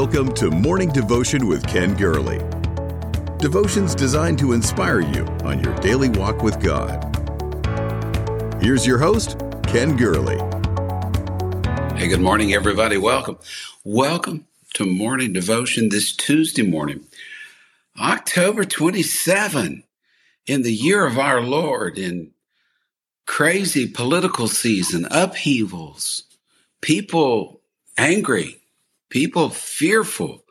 Welcome to Morning Devotion with Ken Gurley. Devotions designed to inspire you on your daily walk with God. Here's your host, Ken Gurley. Hey, good morning, everybody. Welcome. Welcome to Morning Devotion this Tuesday morning, October 27, in the year of our Lord, in crazy political season, upheavals, people angry, people fearful.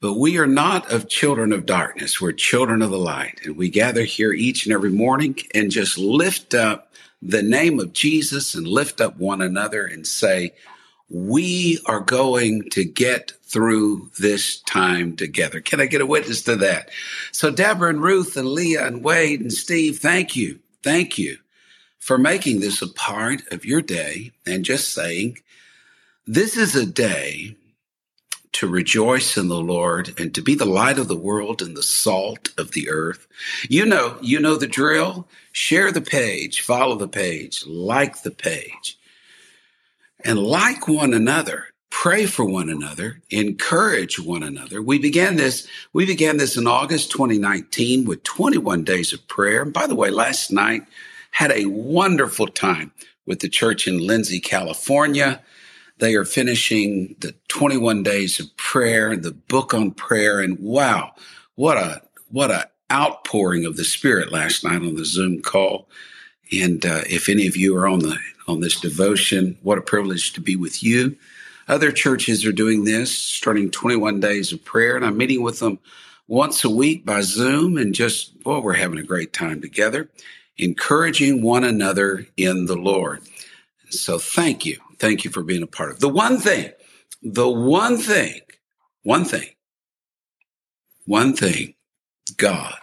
But we are not of children of darkness. We're children of the light. And we gather here each and every morning and just lift up the name of Jesus and lift up one another and say, we are going to get through this time together. Can I get a witness to that? So Deborah and Ruth and Leah and Wade and Steve, thank you. Thank you for making this a part of your day and just saying, this is a day to rejoice in the Lord and to be the light of the world and the salt of the earth. You know, you know the drill. Share the page, follow the page, like the page, and like one another. Pray for one another, encourage one another. We began this, we began this in August 2019 with 21 days of prayer. And by the way, last night had a wonderful time with the church in Lindsay, California. They are finishing the 21 days of prayer, the book on prayer. And wow, what a, what a outpouring of the spirit last night on the Zoom call. And uh, if any of you are on the, on this devotion, what a privilege to be with you. Other churches are doing this, starting 21 days of prayer. And I'm meeting with them once a week by Zoom and just, well, we're having a great time together, encouraging one another in the Lord. So thank you. Thank you for being a part of the one thing, the one thing, one thing, one thing God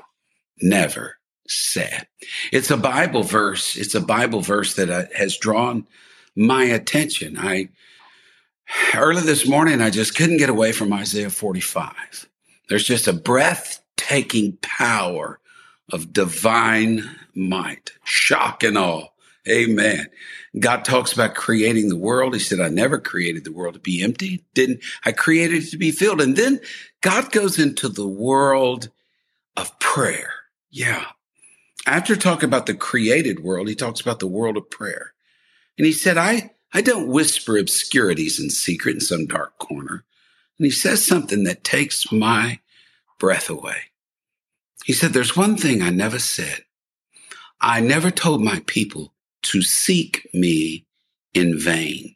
never said. It's a Bible verse. It's a Bible verse that uh, has drawn my attention. I, early this morning, I just couldn't get away from Isaiah 45. There's just a breathtaking power of divine might, shock and awe. Amen. God talks about creating the world. He said, I never created the world to be empty. Didn't I created it to be filled? And then God goes into the world of prayer. Yeah. After talking about the created world, he talks about the world of prayer. And he said, I, I don't whisper obscurities in secret in some dark corner. And he says something that takes my breath away. He said, there's one thing I never said. I never told my people to seek me in vain.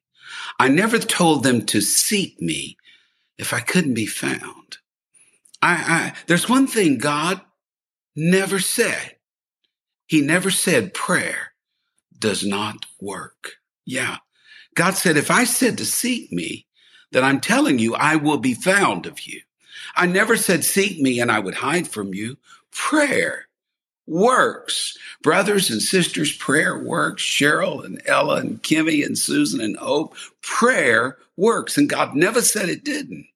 I never told them to seek me if I couldn't be found. I, I, there's one thing God never said. He never said prayer does not work. Yeah. God said, if I said to seek me, then I'm telling you, I will be found of you. I never said seek me and I would hide from you. Prayer works. Brothers and sisters, prayer works. Cheryl and Ella and Kimmy and Susan and Hope, prayer works. And God never said it didn't.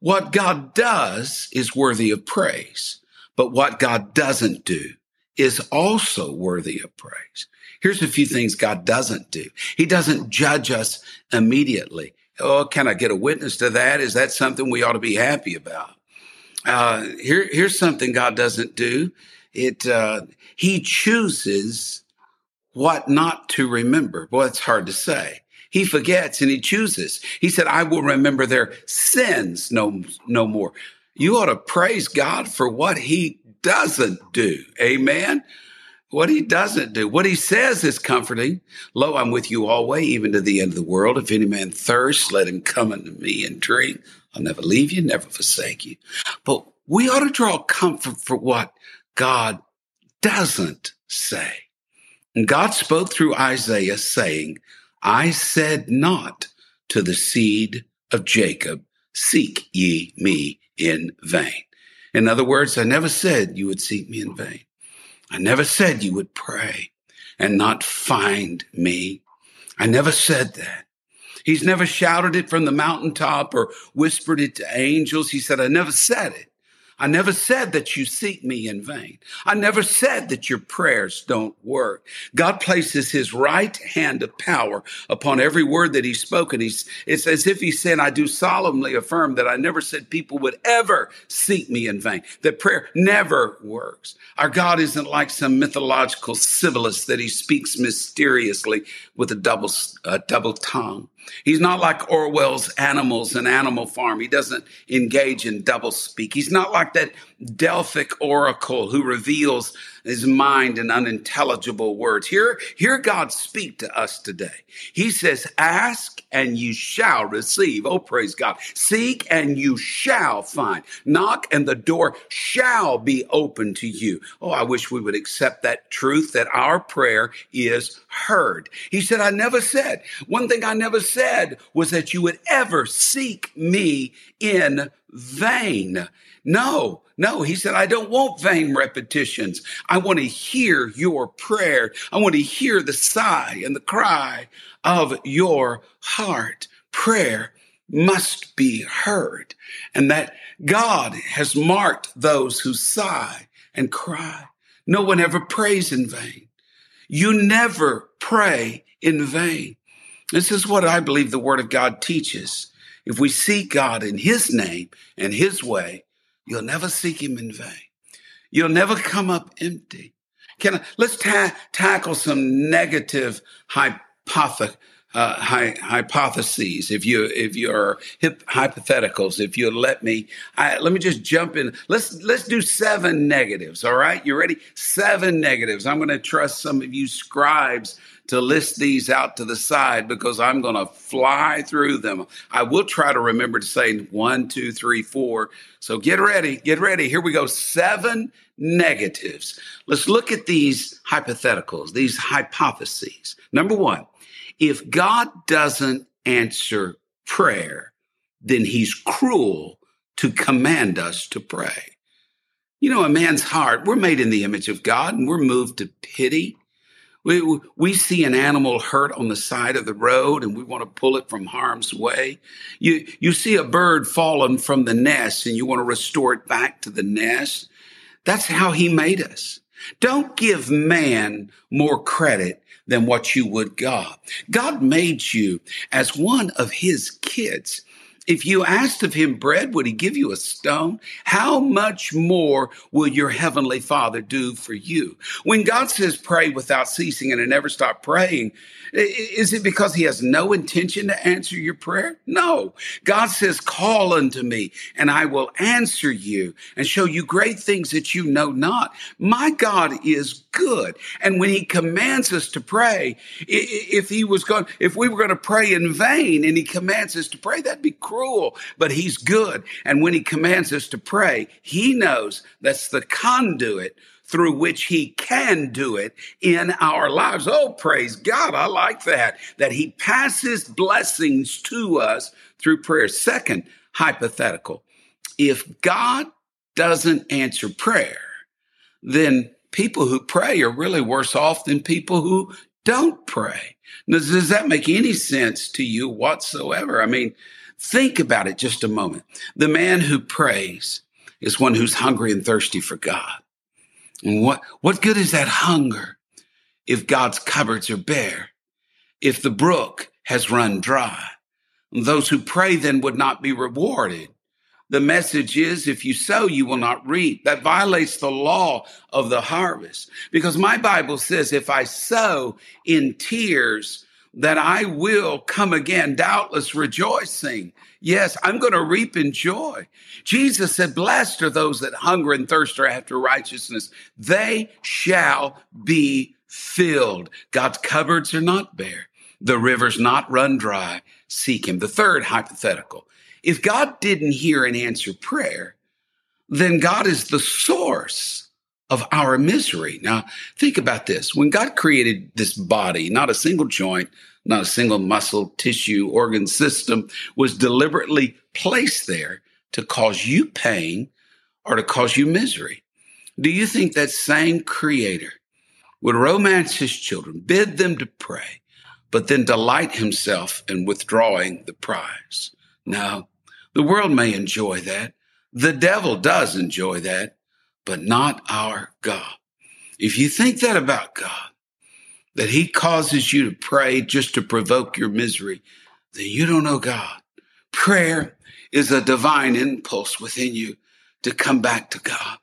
What God does is worthy of praise, but what God doesn't do is also worthy of praise. Here's a few things God doesn't do. He doesn't judge us immediately. Oh, can I get a witness to that? Is that something we ought to be happy about? Uh, here, here's something God doesn't do it uh, he chooses what not to remember. Well, it's hard to say. He forgets and he chooses. He said, I will remember their sins no, no more. You ought to praise God for what he doesn't do. Amen. What he doesn't do. What he says is comforting. Lo, I'm with you always, even to the end of the world. If any man thirst, let him come unto me and drink. I'll never leave you, never forsake you. But we ought to draw comfort for what God doesn't say. And God spoke through Isaiah saying, I said not to the seed of Jacob, seek ye me in vain. In other words, I never said you would seek me in vain. I never said you would pray and not find me. I never said that. He's never shouted it from the mountaintop or whispered it to angels. He said, I never said it. I never said that you seek me in vain. I never said that your prayers don't work. God places his right hand of power upon every word that he's spoken. He's, it's as if he said, I do solemnly affirm that I never said people would ever seek me in vain, that prayer never works. Our God isn't like some mythological Sibboleth that he speaks mysteriously with a double, a double tongue. He's not like Orwell's Animals and Animal Farm. He doesn't engage in double speak. He's not like that Delphic oracle who reveals his mind in unintelligible words. Hear, hear God speak to us today. He says, ask and you shall receive. Oh, praise God. Seek and you shall find. Knock and the door shall be open to you. Oh, I wish we would accept that truth that our prayer is heard. He said, I never said, one thing I never said was that you would ever seek me in vain. No, no, he said, I don't want vain repetitions. I want to hear your prayer. I want to hear the sigh and the cry of your heart. Prayer must be heard and that God has marked those who sigh and cry. No one ever prays in vain. You never pray in vain. This is what I believe the word of God teaches. If we seek God in his name and his way, you'll never seek him in vain. You'll never come up empty. Can I, let's ta- tackle some negative hypothesis uh, hypotheses, if you if you're hip- hypotheticals, if you let me, I, let me just jump in. Let's let's do seven negatives. All right, you ready? Seven negatives. I'm going to trust some of you scribes to list these out to the side because I'm going to fly through them. I will try to remember to say one, two, three, four. So get ready, get ready. Here we go. Seven negatives. Let's look at these hypotheticals, these hypotheses. Number one if God doesn't answer prayer, then he's cruel to command us to pray. You know, a man's heart, we're made in the image of God and we're moved to pity. We, we see an animal hurt on the side of the road and we want to pull it from harm's way. You, you see a bird fallen from the nest and you want to restore it back to the nest. That's how he made us. Don't give man more credit than what you would God. God made you as one of his kids. If you asked of him bread, would he give you a stone? How much more will your heavenly father do for you? When God says pray without ceasing and to never stop praying, is it because he has no intention to answer your prayer? No. God says, call unto me and I will answer you and show you great things that you know not. My God is good. And when he commands us to pray, if he was going, if we were going to pray in vain and he commands us to pray, that'd be cruel, but he's good. And when he commands us to pray, he knows that's the conduit through which he can do it in our lives. Oh, praise God. I like that, that he passes blessings to us through prayer. Second hypothetical. If God doesn't answer prayer, then people who pray are really worse off than people who don't pray. Now, does that make any sense to you whatsoever? I mean, think about it just a moment. The man who prays is one who's hungry and thirsty for God. And what, what good is that hunger if God's cupboards are bare? If the brook has run dry? Those who pray then would not be rewarded. The message is if you sow, you will not reap. That violates the law of the harvest. Because my Bible says if I sow in tears, that I will come again, doubtless rejoicing. Yes, I'm going to reap in joy. Jesus said, blessed are those that hunger and thirst are after righteousness. They shall be filled. God's cupboards are not bare. The rivers not run dry. Seek him. The third hypothetical. If God didn't hear and answer prayer, then God is the source of our misery. Now, think about this. When God created this body, not a single joint, not a single muscle, tissue, organ system was deliberately placed there to cause you pain or to cause you misery. Do you think that same creator would romance his children, bid them to pray, but then delight himself in withdrawing the prize? No, the world may enjoy that. The devil does enjoy that, but not our God. If you think that about God, that he causes you to pray just to provoke your misery, then you don't know God. Prayer is a divine impulse within you to come back to God.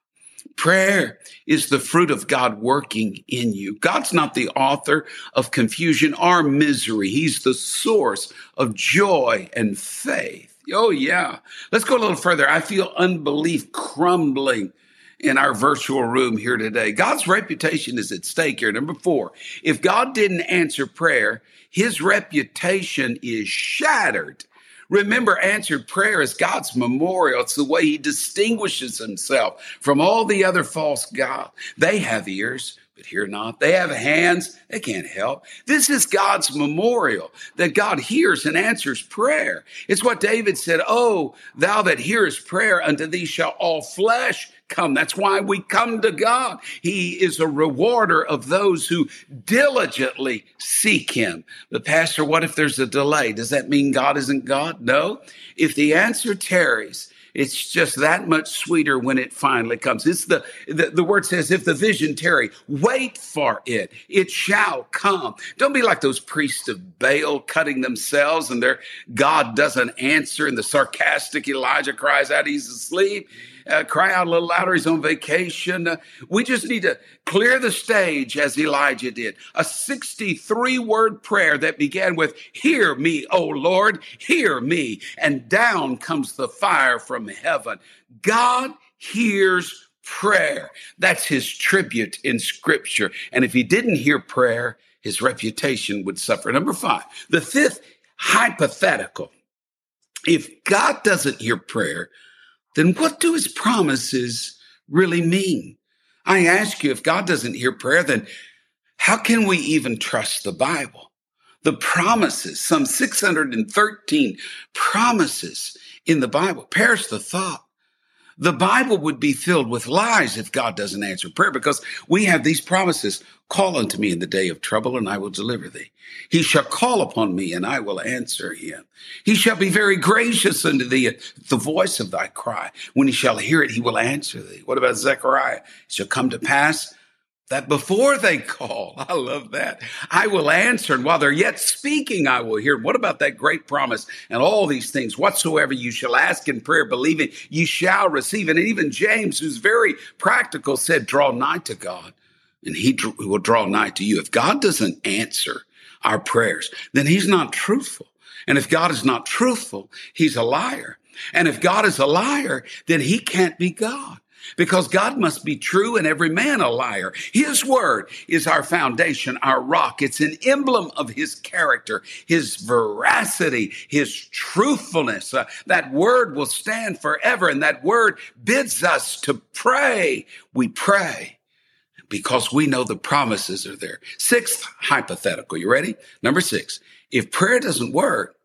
Prayer is the fruit of God working in you. God's not the author of confusion or misery. He's the source of joy and faith. Oh, yeah. Let's go a little further. I feel unbelief crumbling in our virtual room here today. God's reputation is at stake here. Number four, if God didn't answer prayer, his reputation is shattered. Remember, answered prayer is God's memorial. It's the way he distinguishes himself from all the other false gods. They have ears, but hear not. They have hands, they can't help. This is God's memorial that God hears and answers prayer. It's what David said, Oh, thou that hearest prayer, unto thee shall all flesh come. That's why we come to God. He is a rewarder of those who diligently seek him. But pastor, what if there's a delay? Does that mean God isn't God? No. If the answer tarries, it's just that much sweeter when it finally comes. It's the, the, the word says, if the vision tarry, wait for it. It shall come. Don't be like those priests of Baal cutting themselves and their God doesn't answer and the sarcastic Elijah cries out he's asleep uh, cry out a little louder. He's on vacation. Uh, we just need to clear the stage as Elijah did. A 63 word prayer that began with, Hear me, O Lord, hear me. And down comes the fire from heaven. God hears prayer. That's his tribute in scripture. And if he didn't hear prayer, his reputation would suffer. Number five, the fifth hypothetical. If God doesn't hear prayer, then what do his promises really mean? I ask you, if God doesn't hear prayer, then how can we even trust the Bible? The promises, some 613 promises in the Bible. Perish the thought the Bible would be filled with lies if God doesn't answer prayer because we have these promises. Call unto me in the day of trouble and I will deliver thee. He shall call upon me and I will answer him. He shall be very gracious unto thee at the voice of thy cry. When he shall hear it, he will answer thee. What about Zechariah? It shall come to pass that before they call, I love that. I will answer. And while they're yet speaking, I will hear. What about that great promise and all these things? Whatsoever you shall ask in prayer, believing, you shall receive. And even James, who's very practical, said, draw nigh to God and he will draw nigh to you. If God doesn't answer our prayers, then he's not truthful. And if God is not truthful, he's a liar. And if God is a liar, then he can't be God because God must be true and every man a liar. His word is our foundation, our rock. It's an emblem of his character, his veracity, his truthfulness. Uh, that word will stand forever and that word bids us to pray. We pray because we know the promises are there. Sixth hypothetical. You ready? Number six. If prayer doesn't work,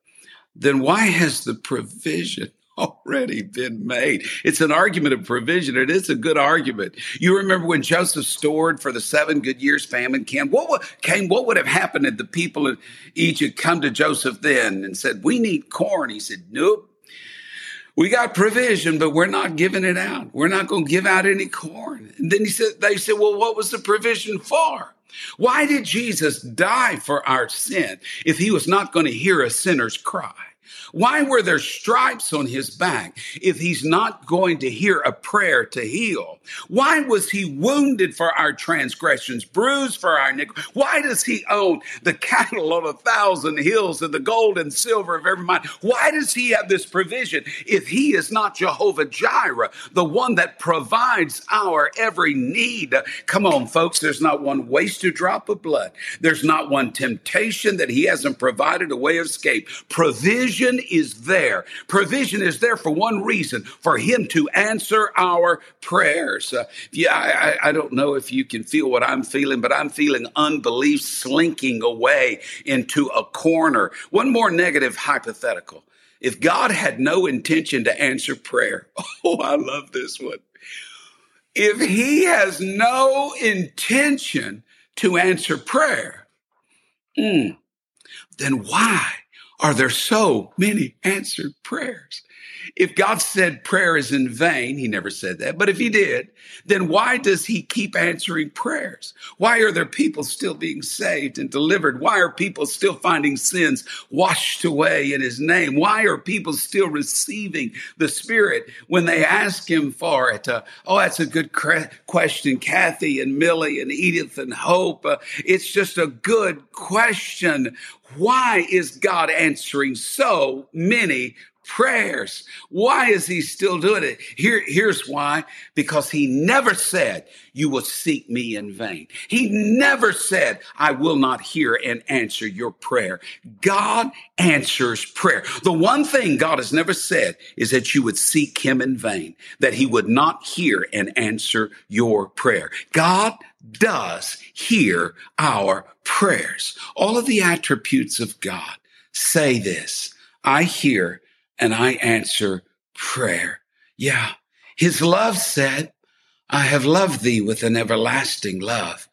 then why has the provision already been made. It's an argument of provision. It is a good argument. You remember when Joseph stored for the seven good years famine came, what would, came, what would have happened if the people of Egypt come to Joseph then and said, we need corn? He said, nope. We got provision, but we're not giving it out. We're not going to give out any corn. And then he said, they said, well, what was the provision for? Why did Jesus die for our sin if he was not going to hear a sinner's cry? Why were there stripes on his back if he's not going to hear a prayer to heal? Why was he wounded for our transgressions, bruised for our iniquity? Why does he own the cattle on a thousand hills and the gold and silver of every mine? Why does he have this provision if he is not Jehovah Jireh, the one that provides our every need? Come on, folks, there's not one wasted drop of blood. There's not one temptation that he hasn't provided a way of escape. Provision is there. Provision is there for one reason, for Him to answer our prayers. Uh, yeah, I, I don't know if you can feel what I'm feeling, but I'm feeling unbelief slinking away into a corner. One more negative hypothetical. If God had no intention to answer prayer, oh, I love this one. If He has no intention to answer prayer, mm, then why are there so many answered prayers? If God said prayer is in vain, he never said that, but if he did, then why does he keep answering prayers? Why are there people still being saved and delivered? Why are people still finding sins washed away in his name? Why are people still receiving the Spirit when they ask him for it? Uh, oh, that's a good question, Kathy and Millie and Edith and Hope. Uh, it's just a good question. Why is God answering so many prayers. Why is he still doing it? Here, here's why. Because he never said, you will seek me in vain. He never said, I will not hear and answer your prayer. God answers prayer. The one thing God has never said is that you would seek him in vain, that he would not hear and answer your prayer. God does hear our prayers. All of the attributes of God say this. I hear and I answer prayer. Yeah. His love said, I have loved thee with an everlasting love.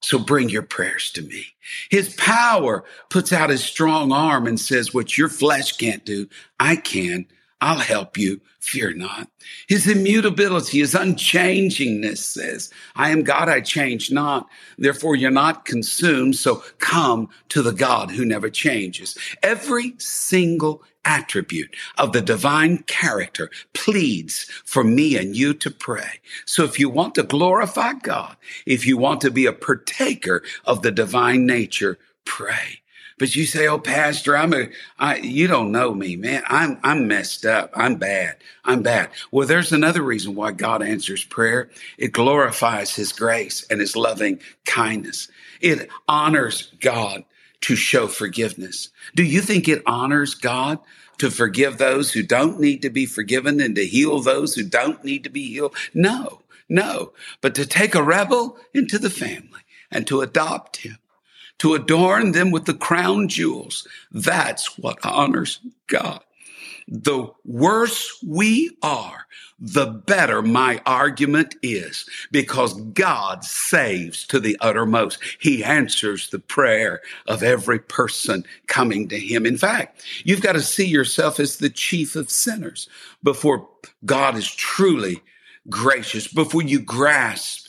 So bring your prayers to me. His power puts out his strong arm and says, what your flesh can't do, I can. I'll help you. Fear not. His immutability, his unchangingness says, I am God, I change not. Therefore, you're not consumed. So come to the God who never changes. Every single attribute of the divine character pleads for me and you to pray. So if you want to glorify God, if you want to be a partaker of the divine nature, pray. But you say, "Oh, Pastor, I'm a, I, you don't know me, man. I'm, I'm messed up. I'm bad. I'm bad." Well, there's another reason why God answers prayer. It glorifies His grace and His loving kindness. It honors God to show forgiveness. Do you think it honors God to forgive those who don't need to be forgiven and to heal those who don't need to be healed? No, no. But to take a rebel into the family and to adopt him to adorn them with the crown jewels. That's what honors God. The worse we are, the better my argument is because God saves to the uttermost. He answers the prayer of every person coming to him. In fact, you've got to see yourself as the chief of sinners before God is truly gracious, before you grasp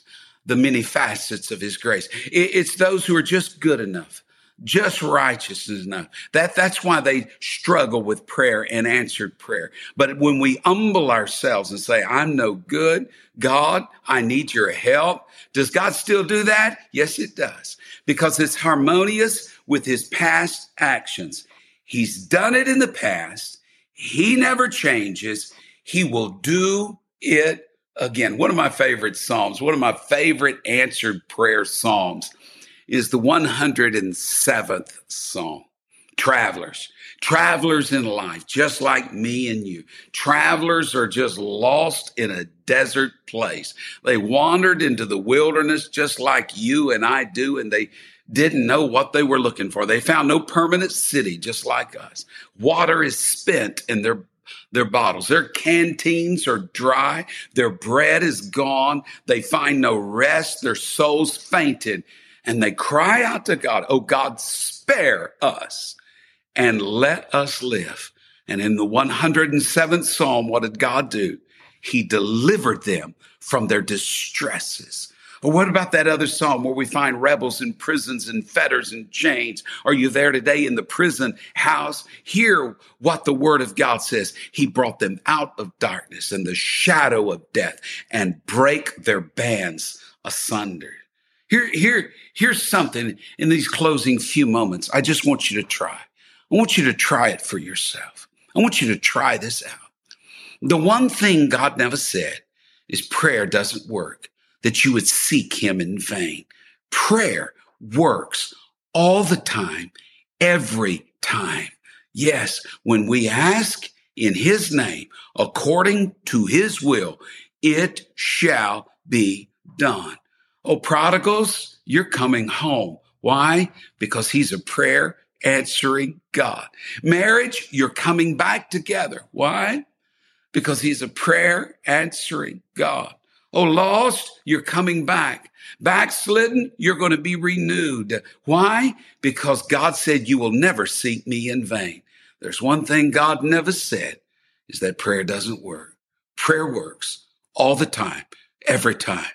the many facets of his grace. It's those who are just good enough, just righteous enough. That, that's why they struggle with prayer and answered prayer. But when we humble ourselves and say, I'm no good, God, I need your help. Does God still do that? Yes, it does. Because it's harmonious with his past actions. He's done it in the past. He never changes. He will do it again, one of my favorite Psalms, one of my favorite answered prayer Psalms is the 107th Psalm. Travelers, travelers in life, just like me and you. Travelers are just lost in a desert place. They wandered into the wilderness just like you and I do, and they didn't know what they were looking for. They found no permanent city, just like us. Water is spent in their their bottles. Their canteens are dry. Their bread is gone. They find no rest. Their souls fainted. And they cry out to God, Oh God, spare us and let us live. And in the 107th Psalm, what did God do? He delivered them from their distresses. Or what about that other psalm where we find rebels in prisons and fetters and chains? Are you there today in the prison house? Hear what the word of God says. He brought them out of darkness and the shadow of death and break their bands asunder. Here, here, here's something in these closing few moments. I just want you to try. I want you to try it for yourself. I want you to try this out. The one thing God never said is prayer doesn't work that you would seek him in vain. Prayer works all the time, every time. Yes, when we ask in his name, according to his will, it shall be done. Oh, prodigals, you're coming home. Why? Because he's a prayer answering God. Marriage, you're coming back together. Why? Because he's a prayer answering God. Oh, lost, you're coming back. Backslidden, you're going to be renewed. Why? Because God said you will never seek me in vain. There's one thing God never said is that prayer doesn't work. Prayer works all the time, every time.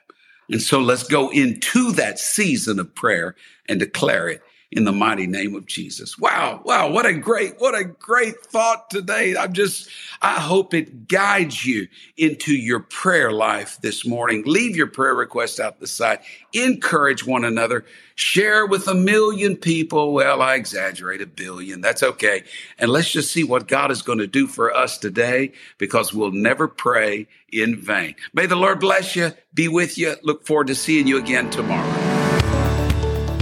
And so let's go into that season of prayer and declare it in the mighty name of Jesus. Wow, wow, what a great, what a great thought today. I'm just, I hope it guides you into your prayer life this morning. Leave your prayer requests out the side. Encourage one another. Share with a million people. Well, I exaggerate a billion. That's okay. And let's just see what God is going to do for us today because we'll never pray in vain. May the Lord bless you, be with you. Look forward to seeing you again tomorrow.